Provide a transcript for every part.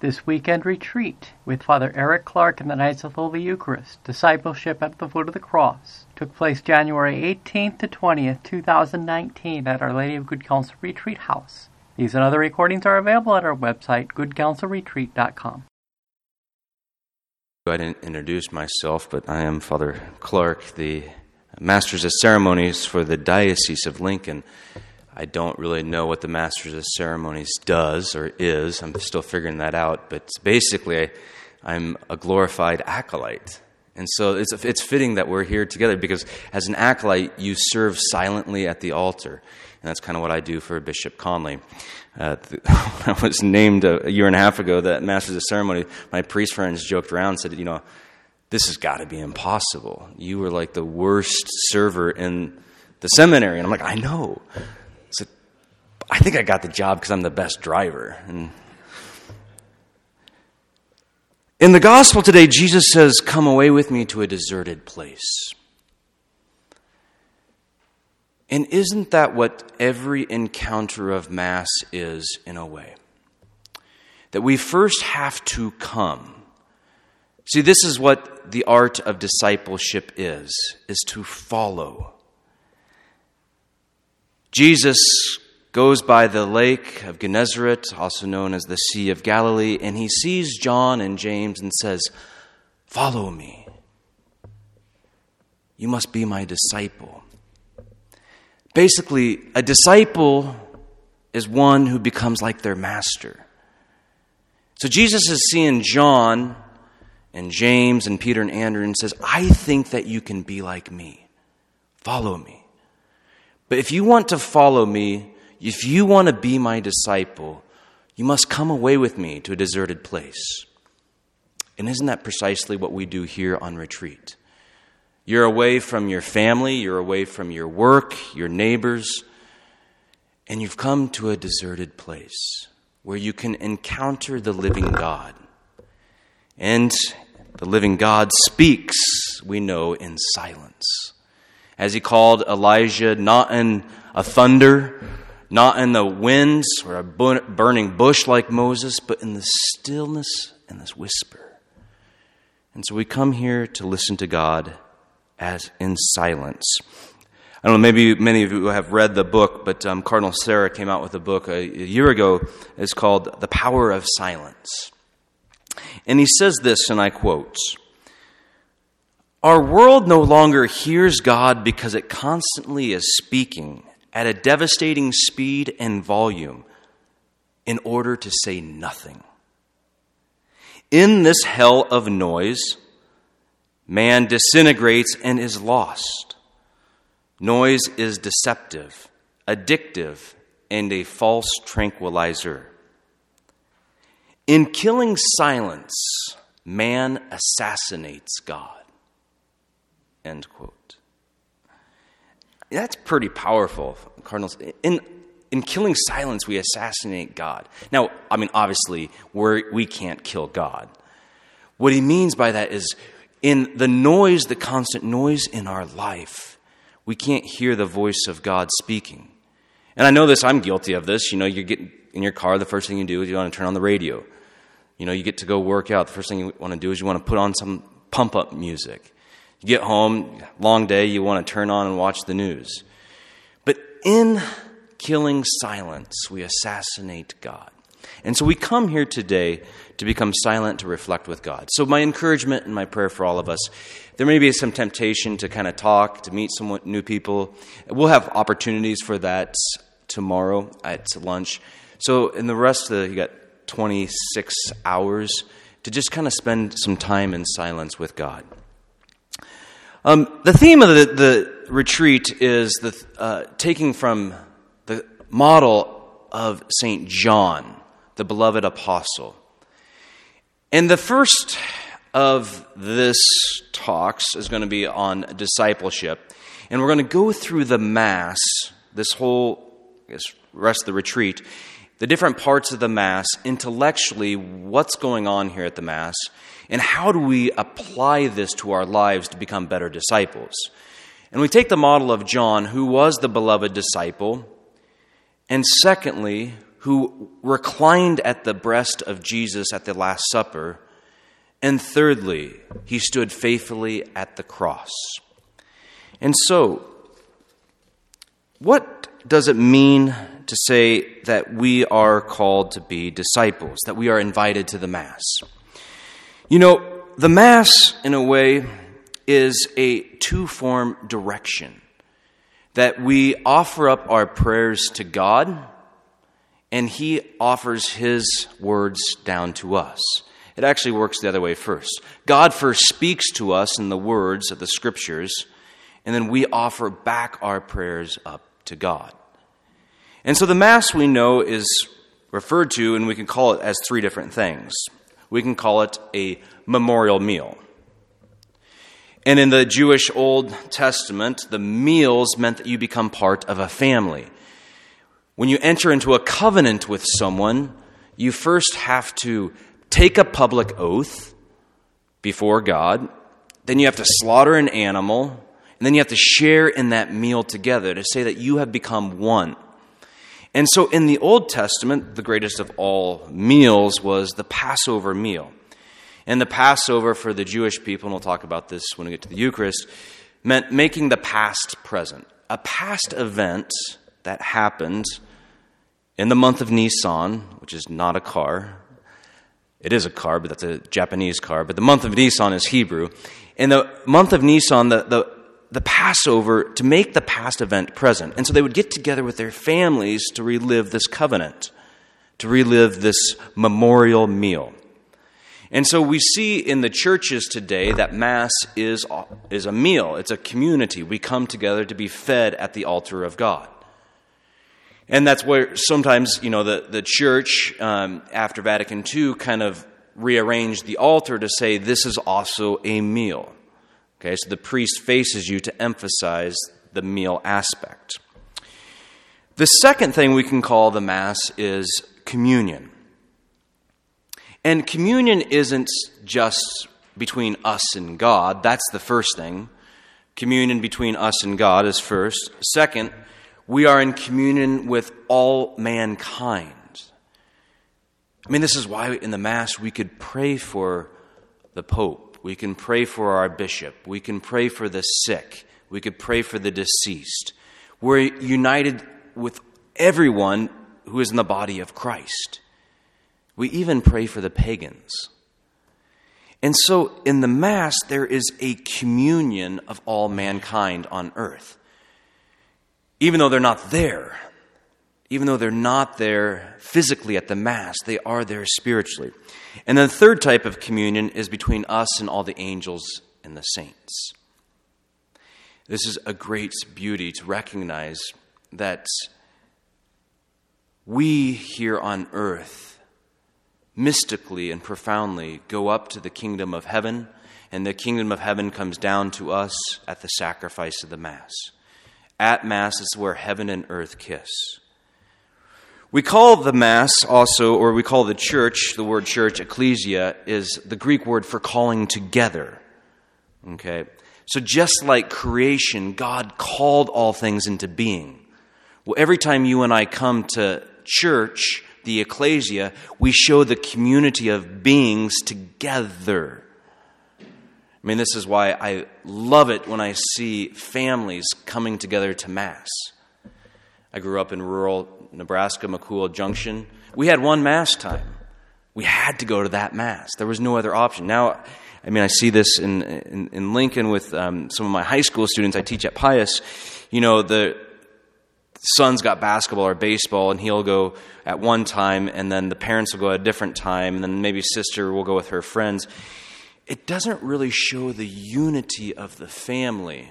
This weekend retreat with Father Eric Clark and the Knights of Holy Eucharist, Discipleship at the Foot of the Cross, took place January 18th to 20th, 2019 at Our Lady of Good Counsel Retreat House. These and other recordings are available at our website, goodcounselretreat.com. I didn't introduce myself, but I am Father Clark, the Masters of Ceremonies for the Diocese of Lincoln. I don't really know what the Masters of Ceremonies does or is. I'm still figuring that out. But basically, I, am a glorified acolyte. And so it's, it's fitting that we're here together because as an acolyte, you serve silently at the altar. And that's kind of what I do for Bishop Conley. Uh, the, I was named a, a, year and a half ago that Masters of Ceremony. My priest friends joked around and said, you know, this has got to be impossible. You were like the worst server in the seminary. And I'm like, I know. I think I got the job because I'm the best driver. And in the gospel today, Jesus says, Come away with me to a deserted place. And isn't that what every encounter of Mass is in a way? That we first have to come. See, this is what the art of discipleship is, is to follow. Jesus goes by the lake of Gennesaret, also known as the Sea of Galilee, and he sees John and James and says, Follow me. You must be my disciple. Basically, a disciple is one who becomes like their master. So Jesus is seeing John and James and Peter and Andrew and says, I think that you can be like me. Follow me. But if you want to follow me, if you want to be my disciple, you must come away with me to a deserted place. And isn't that precisely what we do here on retreat? You're away from your family, you're away from your work, your neighbors, and you've come to a deserted place where you can encounter the living God. And the living God speaks, we know, in silence. As he called Elijah, not in a thunder, not in the winds or a burning bush like Moses, but in the stillness and this whisper. And so we come here to listen to God as in silence. I don't know, maybe many of you have read the book, but um, Cardinal Sarah came out with a book a, a year ago. It's called The Power of Silence. And he says this, and I quote Our world no longer hears God because it constantly is speaking at a devastating speed and volume in order to say nothing. In this hell of noise, man disintegrates and is lost. Noise is deceptive, addictive, and a false tranquilizer. In killing silence, man assassinates God. End quote. That's pretty powerful, Cardinals. In, in killing silence, we assassinate God. Now, I mean, obviously, we're, we can't kill God. What he means by that is in the noise, the constant noise in our life, we can't hear the voice of God speaking. And I know this, I'm guilty of this. You know, you get in your car, the first thing you do is you want to turn on the radio. You know, you get to go work out, the first thing you want to do is you want to put on some pump up music. You get home, long day, you want to turn on and watch the news. But in killing silence, we assassinate God. And so we come here today to become silent, to reflect with God. So, my encouragement and my prayer for all of us there may be some temptation to kind of talk, to meet some new people. We'll have opportunities for that tomorrow at lunch. So, in the rest of the, you got 26 hours to just kind of spend some time in silence with God. Um, the theme of the, the retreat is the, uh, taking from the model of St. John, the beloved apostle. And the first of this talks is going to be on discipleship. And we're going to go through the Mass, this whole guess, rest of the retreat, the different parts of the Mass, intellectually, what's going on here at the Mass, and how do we apply this to our lives to become better disciples? And we take the model of John, who was the beloved disciple, and secondly, who reclined at the breast of Jesus at the Last Supper. And thirdly, he stood faithfully at the cross. And so, what does it mean to say that we are called to be disciples, that we are invited to the Mass? You know, the Mass, in a way, is a two form direction that we offer up our prayers to God and He offers His words down to us. It actually works the other way first. God first speaks to us in the words of the Scriptures, and then we offer back our prayers up to God. And so the Mass we know is referred to, and we can call it as three different things. We can call it a memorial meal. And in the Jewish Old Testament, the meals meant that you become part of a family. When you enter into a covenant with someone, you first have to take a public oath before God, then you have to slaughter an animal, and then you have to share in that meal together to say that you have become one. And so in the Old Testament, the greatest of all meals was the Passover meal. And the Passover for the Jewish people, and we'll talk about this when we get to the Eucharist, meant making the past present. A past event that happened in the month of Nisan, which is not a car. It is a car, but that's a Japanese car. But the month of Nisan is Hebrew. In the month of Nisan, the, the, the Passover, to make the past event present. And so they would get together with their families to relive this covenant, to relive this memorial meal. And so we see in the churches today that Mass is, is a meal, it's a community. We come together to be fed at the altar of God. And that's where sometimes, you know, the, the church, um, after Vatican II, kind of rearranged the altar to say this is also a meal. Okay, so the priest faces you to emphasize the meal aspect. The second thing we can call the Mass is communion. And communion isn't just between us and God, that's the first thing. Communion between us and God is first. Second, we are in communion with all mankind. I mean, this is why in the Mass we could pray for the Pope, we can pray for our bishop, we can pray for the sick, we could pray for the deceased. We're united with everyone who is in the body of Christ. We even pray for the pagans. And so in the Mass, there is a communion of all mankind on earth. Even though they're not there, even though they're not there physically at the Mass, they are there spiritually. And then the third type of communion is between us and all the angels and the saints. This is a great beauty to recognize that we here on earth mystically and profoundly go up to the kingdom of heaven, and the kingdom of heaven comes down to us at the sacrifice of the Mass. At Mass is where heaven and earth kiss. We call the Mass also, or we call the church, the word church, ecclesia, is the Greek word for calling together. Okay? So just like creation, God called all things into being. Well, every time you and I come to church, the ecclesia, we show the community of beings together. I mean, this is why I love it when I see families coming together to Mass. I grew up in rural Nebraska, McCool Junction. We had one Mass time. We had to go to that Mass. There was no other option. Now, I mean, I see this in, in, in Lincoln with um, some of my high school students. I teach at Pius. You know, the son's got basketball or baseball, and he'll go at one time, and then the parents will go at a different time, and then maybe sister will go with her friends. It doesn't really show the unity of the family.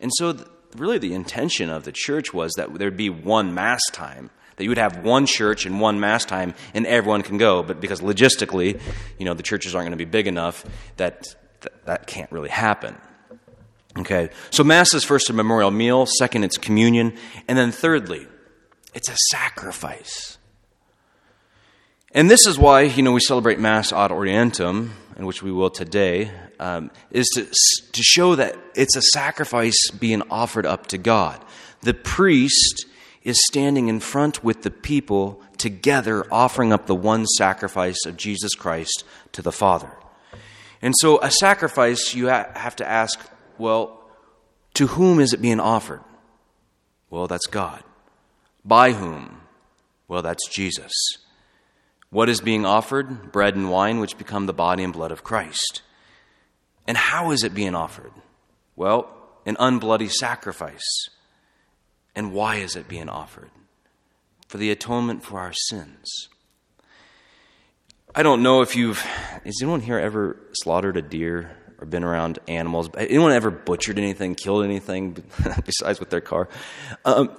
And so, really, the intention of the church was that there'd be one mass time, that you would have one church and one mass time, and everyone can go. But because logistically, you know, the churches aren't going to be big enough, that that, that can't really happen. Okay, so Mass is first a memorial meal, second, it's communion, and then thirdly, it's a sacrifice. And this is why, you know, we celebrate Mass ad orientem, and which we will today, um, is to, to show that it's a sacrifice being offered up to God. The priest is standing in front with the people together, offering up the one sacrifice of Jesus Christ to the Father. And so, a sacrifice, you ha- have to ask, well, to whom is it being offered? Well, that's God. By whom? Well, that's Jesus. What is being offered? Bread and wine, which become the body and blood of Christ. And how is it being offered? Well, an unbloody sacrifice. And why is it being offered? For the atonement for our sins. I don't know if you've. Has anyone here ever slaughtered a deer or been around animals? Anyone ever butchered anything, killed anything besides with their car? Um,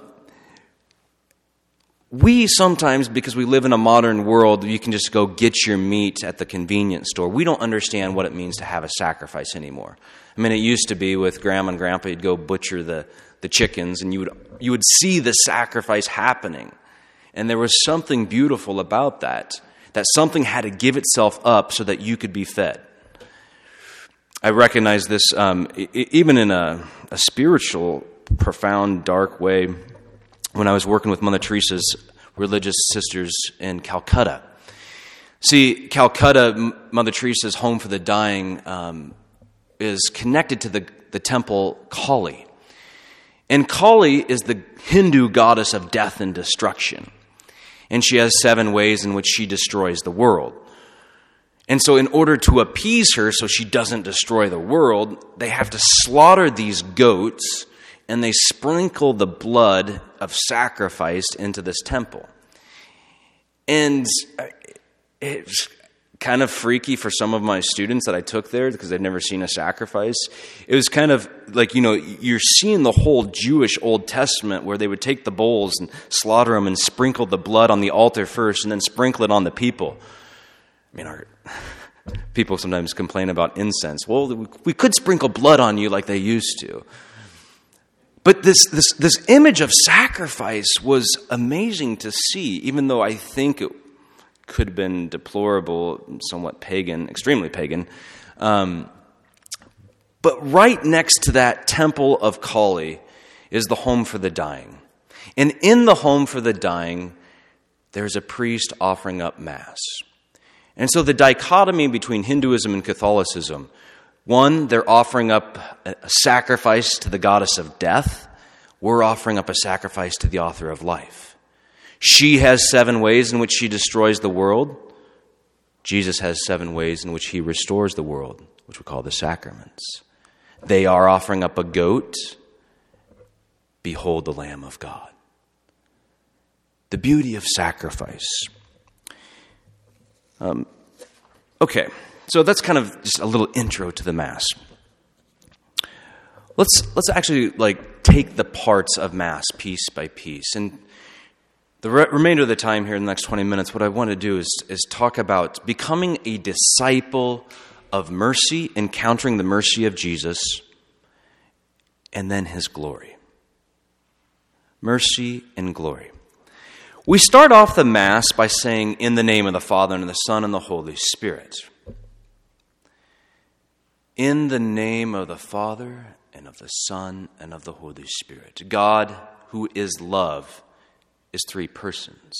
we sometimes, because we live in a modern world, you can just go get your meat at the convenience store. We don't understand what it means to have a sacrifice anymore. I mean, it used to be with grandma and grandpa, you'd go butcher the, the chickens and you would, you would see the sacrifice happening. And there was something beautiful about that, that something had to give itself up so that you could be fed. I recognize this um, even in a, a spiritual, profound, dark way when I was working with Mother Teresa's religious sisters in Calcutta. See, Calcutta, Mother Teresa's home for the dying, um, is connected to the, the temple Kali. And Kali is the Hindu goddess of death and destruction. And she has seven ways in which she destroys the world. And so, in order to appease her so she doesn't destroy the world, they have to slaughter these goats and they sprinkle the blood of sacrifice into this temple. And uh, it's kind of freaky for some of my students that I took there because they've never seen a sacrifice. It was kind of like, you know, you're seeing the whole Jewish Old Testament where they would take the bulls and slaughter them and sprinkle the blood on the altar first and then sprinkle it on the people. I mean, our, people sometimes complain about incense. Well, we could sprinkle blood on you like they used to. But this, this, this image of sacrifice was amazing to see, even though I think it could have been deplorable, somewhat pagan, extremely pagan. Um, but right next to that temple of Kali is the home for the dying. And in the home for the dying, there's a priest offering up Mass. And so the dichotomy between Hinduism and Catholicism one, they're offering up a sacrifice to the goddess of death. We're offering up a sacrifice to the author of life. She has seven ways in which she destroys the world. Jesus has seven ways in which he restores the world, which we call the sacraments. They are offering up a goat. Behold the Lamb of God. The beauty of sacrifice. Um, okay. So that's kind of just a little intro to the Mass. Let's, let's actually like take the parts of Mass piece by piece. And the re- remainder of the time here in the next 20 minutes, what I want to do is, is talk about becoming a disciple of mercy, encountering the mercy of Jesus, and then his glory. Mercy and glory. We start off the Mass by saying, In the name of the Father, and the Son, and the Holy Spirit. In the name of the Father, and of the Son, and of the Holy Spirit. God, who is love, is three persons.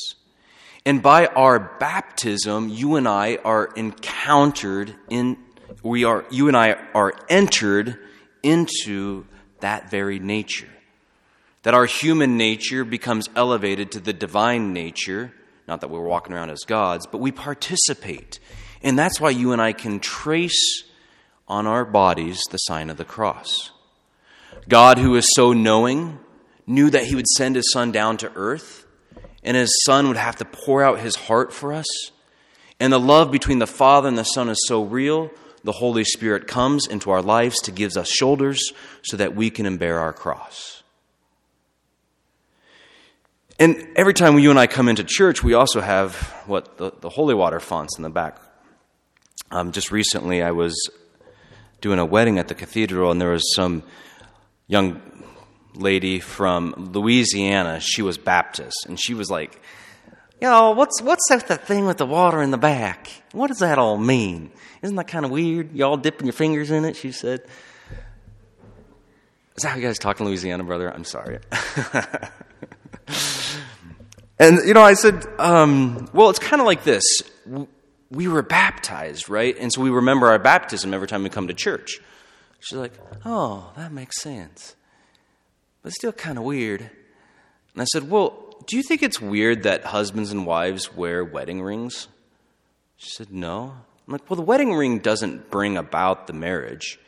And by our baptism, you and I are encountered in, we are, you and I are entered into that very nature. That our human nature becomes elevated to the divine nature. Not that we're walking around as gods, but we participate. And that's why you and I can trace on our bodies the sign of the cross. God, who is so knowing, knew that He would send His Son down to earth, and His Son would have to pour out His heart for us. And the love between the Father and the Son is so real, the Holy Spirit comes into our lives to give us shoulders so that we can bear our cross. And every time you and I come into church, we also have what the, the holy water fonts in the back. Um, just recently, I was doing a wedding at the cathedral, and there was some young lady from Louisiana. She was Baptist, and she was like, "Yo, what's what's that thing with the water in the back? What does that all mean? Isn't that kind of weird? Y'all dipping your fingers in it?" She said. Is that how you guys talk in Louisiana, brother? I'm sorry. And, you know, I said, um, well, it's kind of like this. We were baptized, right? And so we remember our baptism every time we come to church. She's like, oh, that makes sense. But still kind of weird. And I said, well, do you think it's weird that husbands and wives wear wedding rings? She said, no. I'm like, well, the wedding ring doesn't bring about the marriage.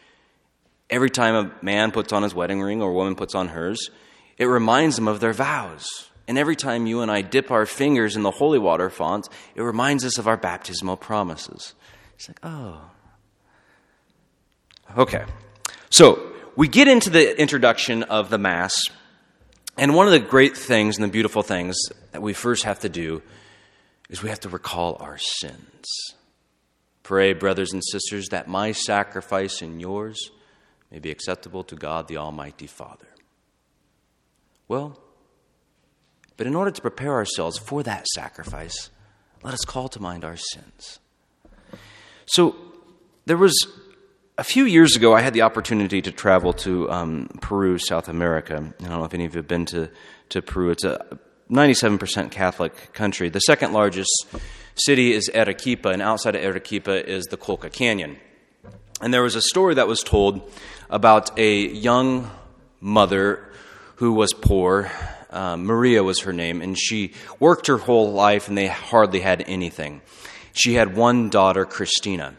Every time a man puts on his wedding ring or a woman puts on hers, it reminds them of their vows. And every time you and I dip our fingers in the holy water font, it reminds us of our baptismal promises. It's like, oh. Okay. So we get into the introduction of the Mass. And one of the great things and the beautiful things that we first have to do is we have to recall our sins. Pray, brothers and sisters, that my sacrifice and yours may be acceptable to God the Almighty Father. Well, but in order to prepare ourselves for that sacrifice, let us call to mind our sins. So, there was a few years ago, I had the opportunity to travel to um, Peru, South America. I don't know if any of you have been to, to Peru. It's a 97% Catholic country. The second largest city is Arequipa, and outside of Arequipa is the Colca Canyon. And there was a story that was told about a young mother who was poor. Uh, Maria was her name, and she worked her whole life, and they hardly had anything. She had one daughter, Christina.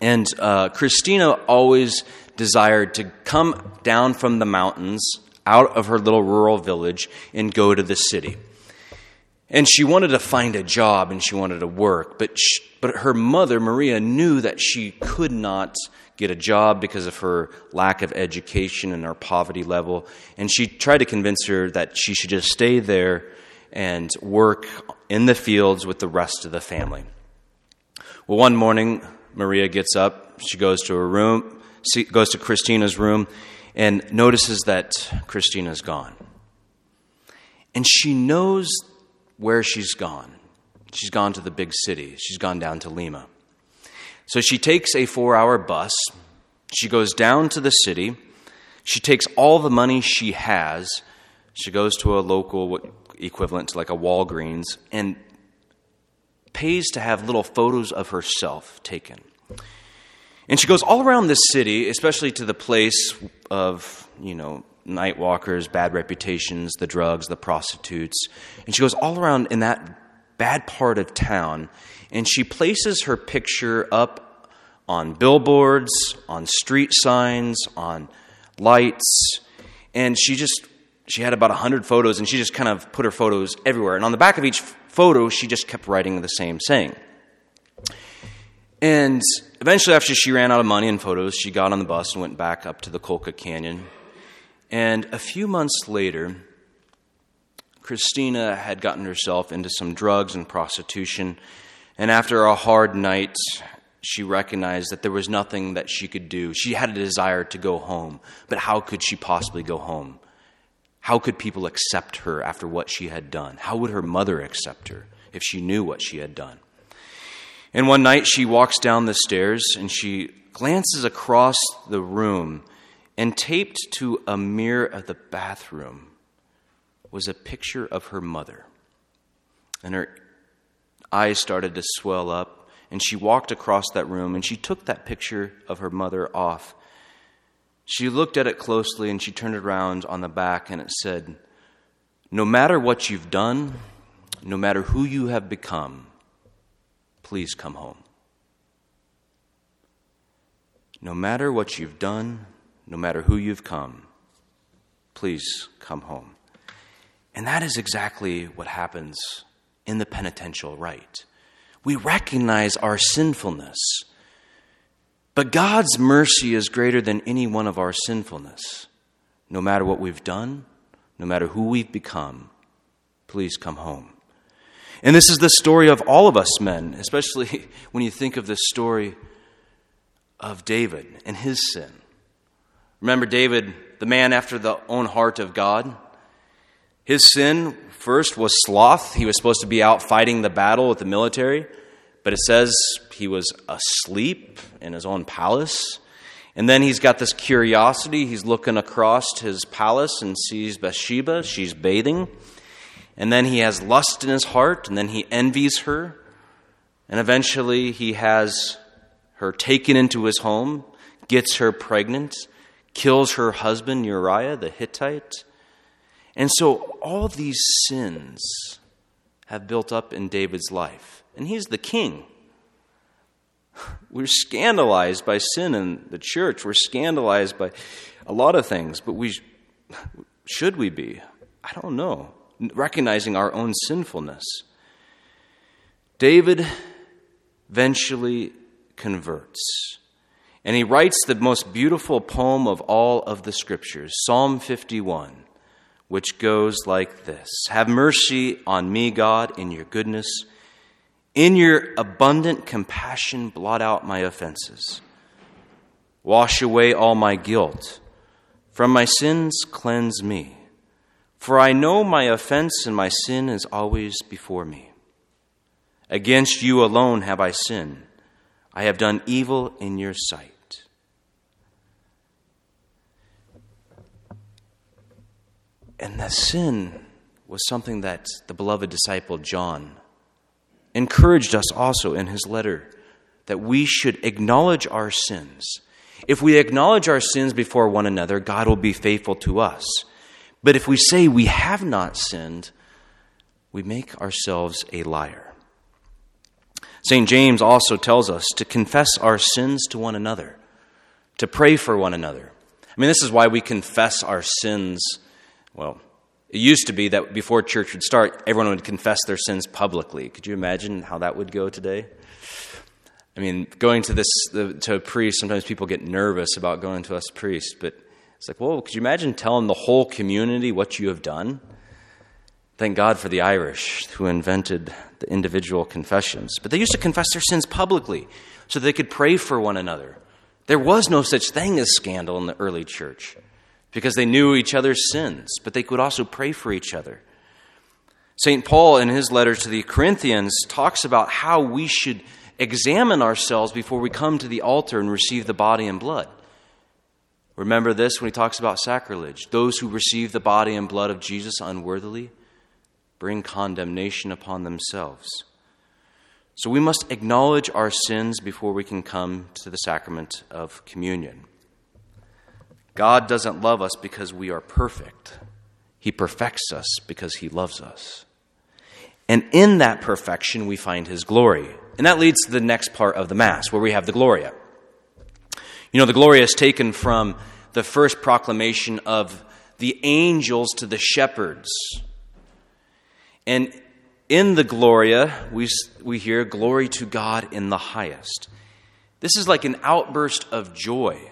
And uh, Christina always desired to come down from the mountains out of her little rural village and go to the city. And she wanted to find a job and she wanted to work, but, she, but her mother, Maria, knew that she could not get a job because of her lack of education and her poverty level. And she tried to convince her that she should just stay there and work in the fields with the rest of the family. Well, one morning, Maria gets up, she goes to her room, goes to Christina's room, and notices that Christina's gone. And she knows where she's gone. She's gone to the big city, she's gone down to Lima. So she takes a four hour bus, she goes down to the city, she takes all the money she has, she goes to a local equivalent to like a Walgreens, and pays to have little photos of herself taken. And she goes all around this city, especially to the place of, you know, night walkers, bad reputations, the drugs, the prostitutes. And she goes all around in that bad part of town, and she places her picture up on billboards, on street signs, on lights, and she just she had about 100 photos and she just kind of put her photos everywhere. And on the back of each photo, she just kept writing the same saying. And eventually, after she ran out of money and photos, she got on the bus and went back up to the Colca Canyon. And a few months later, Christina had gotten herself into some drugs and prostitution. And after a hard night, she recognized that there was nothing that she could do. She had a desire to go home, but how could she possibly go home? How could people accept her after what she had done? How would her mother accept her if she knew what she had done? And one night she walks down the stairs and she glances across the room, and taped to a mirror of the bathroom was a picture of her mother. And her eyes started to swell up, and she walked across that room and she took that picture of her mother off she looked at it closely and she turned it around on the back and it said, No matter what you've done, no matter who you have become, please come home. No matter what you've done, no matter who you've come, please come home. And that is exactly what happens in the penitential rite. We recognize our sinfulness. But God's mercy is greater than any one of our sinfulness. No matter what we've done, no matter who we've become, please come home. And this is the story of all of us men, especially when you think of the story of David and his sin. Remember David, the man after the own heart of God? His sin first was sloth. He was supposed to be out fighting the battle with the military. But it says he was asleep in his own palace. And then he's got this curiosity. He's looking across his palace and sees Bathsheba. She's bathing. and then he has lust in his heart, and then he envies her, and eventually he has her taken into his home, gets her pregnant, kills her husband Uriah the Hittite. And so all these sins have built up in David's life, and he's the king. We're scandalized by sin in the church. We're scandalized by a lot of things, but we should we be? I don't know. Recognizing our own sinfulness. David eventually converts. And he writes the most beautiful poem of all of the scriptures, Psalm 51, which goes like this Have mercy on me, God, in your goodness. In your abundant compassion, blot out my offenses. Wash away all my guilt. From my sins, cleanse me. For I know my offense and my sin is always before me. Against you alone have I sinned. I have done evil in your sight. And that sin was something that the beloved disciple John encouraged us also in his letter that we should acknowledge our sins. If we acknowledge our sins before one another, God will be faithful to us. But if we say we have not sinned, we make ourselves a liar. St. James also tells us to confess our sins to one another, to pray for one another. I mean, this is why we confess our sins. Well, it used to be that before church would start, everyone would confess their sins publicly. Could you imagine how that would go today? I mean, going to this to a priest, sometimes people get nervous about going to us priests, but it's like, well, could you imagine telling the whole community what you have done? Thank God for the Irish who invented the individual confessions. But they used to confess their sins publicly so they could pray for one another. There was no such thing as scandal in the early church because they knew each other's sins, but they could also pray for each other. St. Paul, in his letter to the Corinthians, talks about how we should examine ourselves before we come to the altar and receive the body and blood. Remember this when he talks about sacrilege. Those who receive the body and blood of Jesus unworthily bring condemnation upon themselves. So we must acknowledge our sins before we can come to the sacrament of communion. God doesn't love us because we are perfect, He perfects us because He loves us. And in that perfection, we find His glory. And that leads to the next part of the Mass, where we have the Gloria. You know, the Gloria is taken from the first proclamation of the angels to the shepherds. And in the Gloria, we, we hear, Glory to God in the highest. This is like an outburst of joy.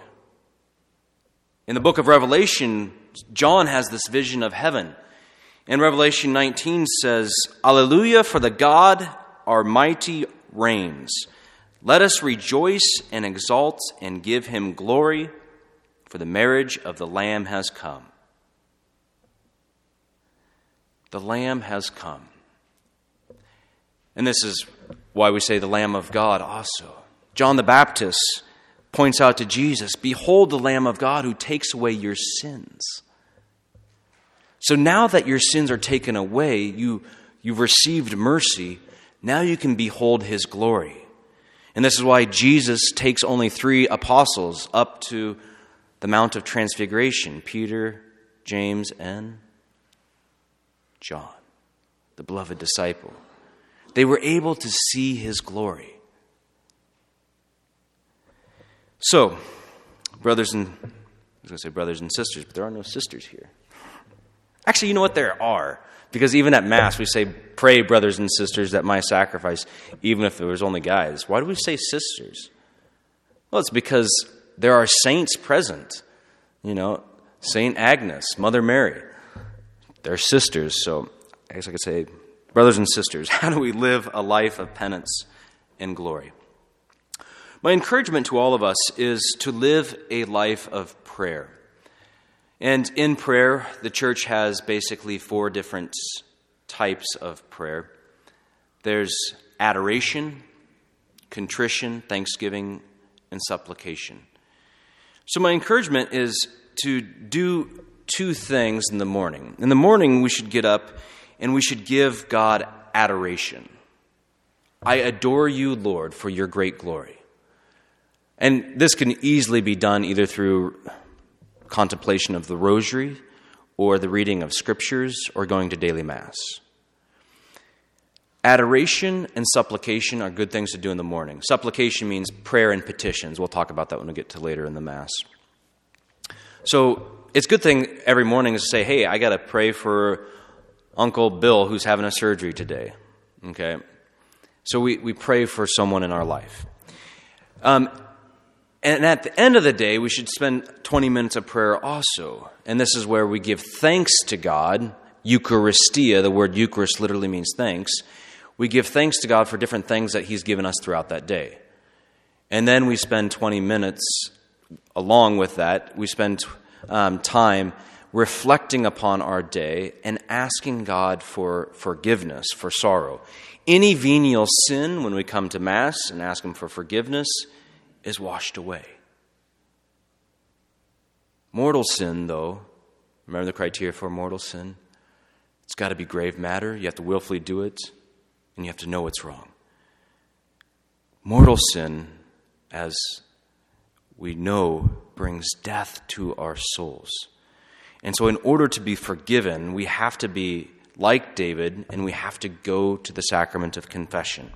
In the book of Revelation, John has this vision of heaven. In Revelation 19 says, Alleluia, for the God our mighty reigns. Let us rejoice and exult and give him glory, for the marriage of the Lamb has come. The Lamb has come. And this is why we say the Lamb of God also. John the Baptist points out to Jesus Behold the Lamb of God who takes away your sins. So now that your sins are taken away, you, you've received mercy, now you can behold his glory. And this is why Jesus takes only three apostles up to the Mount of Transfiguration Peter, James, and John, the beloved disciple. They were able to see his glory. So, brothers and I was going to say brothers and sisters, but there are no sisters here. Actually, you know what? There are. Because even at Mass, we say, Pray, brothers and sisters, that my sacrifice, even if there was only guys. Why do we say sisters? Well, it's because there are saints present. You know, Saint Agnes, Mother Mary. They're sisters. So I guess I could say, brothers and sisters, how do we live a life of penance and glory? My encouragement to all of us is to live a life of prayer. And in prayer, the church has basically four different types of prayer there's adoration, contrition, thanksgiving, and supplication. So, my encouragement is to do two things in the morning. In the morning, we should get up and we should give God adoration. I adore you, Lord, for your great glory. And this can easily be done either through contemplation of the rosary or the reading of scriptures or going to daily mass. Adoration and supplication are good things to do in the morning. Supplication means prayer and petitions. We'll talk about that when we get to later in the Mass. So it's a good thing every morning is to say, hey, I got to pray for Uncle Bill who's having a surgery today. Okay? So we, we pray for someone in our life. Um, and at the end of the day, we should spend 20 minutes of prayer also. And this is where we give thanks to God. Eucharistia, the word Eucharist literally means thanks we give thanks to God for different things that He's given us throughout that day. And then we spend 20 minutes along with that, we spend um, time reflecting upon our day and asking God for forgiveness, for sorrow. Any venial sin, when we come to Mass and ask Him for forgiveness, is washed away. Mortal sin, though, remember the criteria for mortal sin? It's got to be grave matter. You have to willfully do it and you have to know it's wrong. Mortal sin, as we know, brings death to our souls. And so, in order to be forgiven, we have to be like David and we have to go to the sacrament of confession.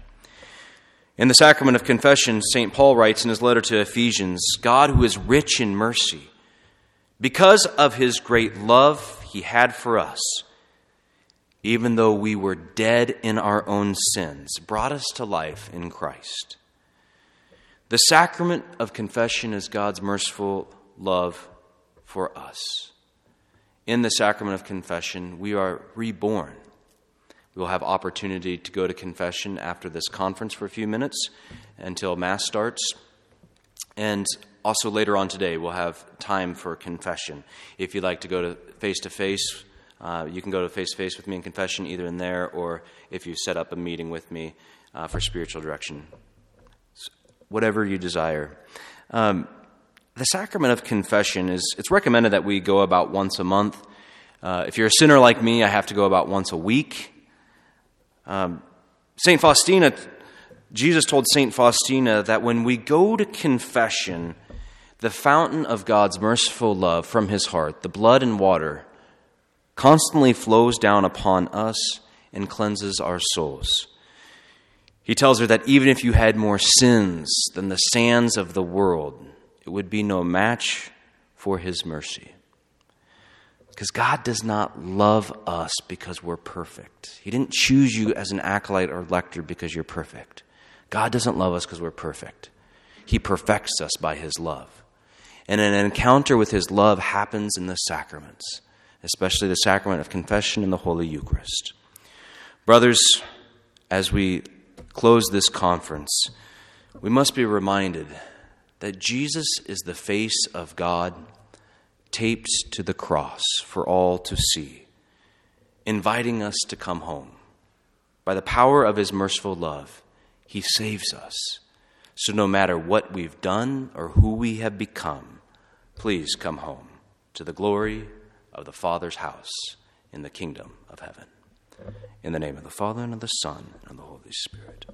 In the sacrament of confession, St. Paul writes in his letter to Ephesians God, who is rich in mercy, because of his great love he had for us even though we were dead in our own sins, brought us to life in Christ. The sacrament of confession is God's merciful love for us. In the sacrament of confession, we are reborn. We will have opportunity to go to confession after this conference for a few minutes until Mass starts. And also later on today, we'll have time for confession. If you'd like to go to face to face, you can go to face to face with me in confession either in there or if you set up a meeting with me uh, for spiritual direction. Whatever you desire. Um, the sacrament of confession is it's recommended that we go about once a month. Uh, if you're a sinner like me, I have to go about once a week. Um, Saint Faustina, Jesus told Saint Faustina that when we go to confession, the fountain of God's merciful love from His heart, the blood and water constantly flows down upon us and cleanses our souls. He tells her that even if you had more sins than the sands of the world, it would be no match for his mercy. Because God does not love us because we're perfect. He didn't choose you as an acolyte or lector because you're perfect. God doesn't love us because we're perfect. He perfects us by his love. And an encounter with his love happens in the sacraments especially the sacrament of confession and the Holy Eucharist. Brothers, as we close this conference, we must be reminded that Jesus is the face of God taped to the cross for all to see, inviting us to come home. By the power of his merciful love, he saves us. So no matter what we've done or who we have become, please come home to the glory of the Father's house in the kingdom of heaven. In the name of the Father, and of the Son, and of the Holy Spirit.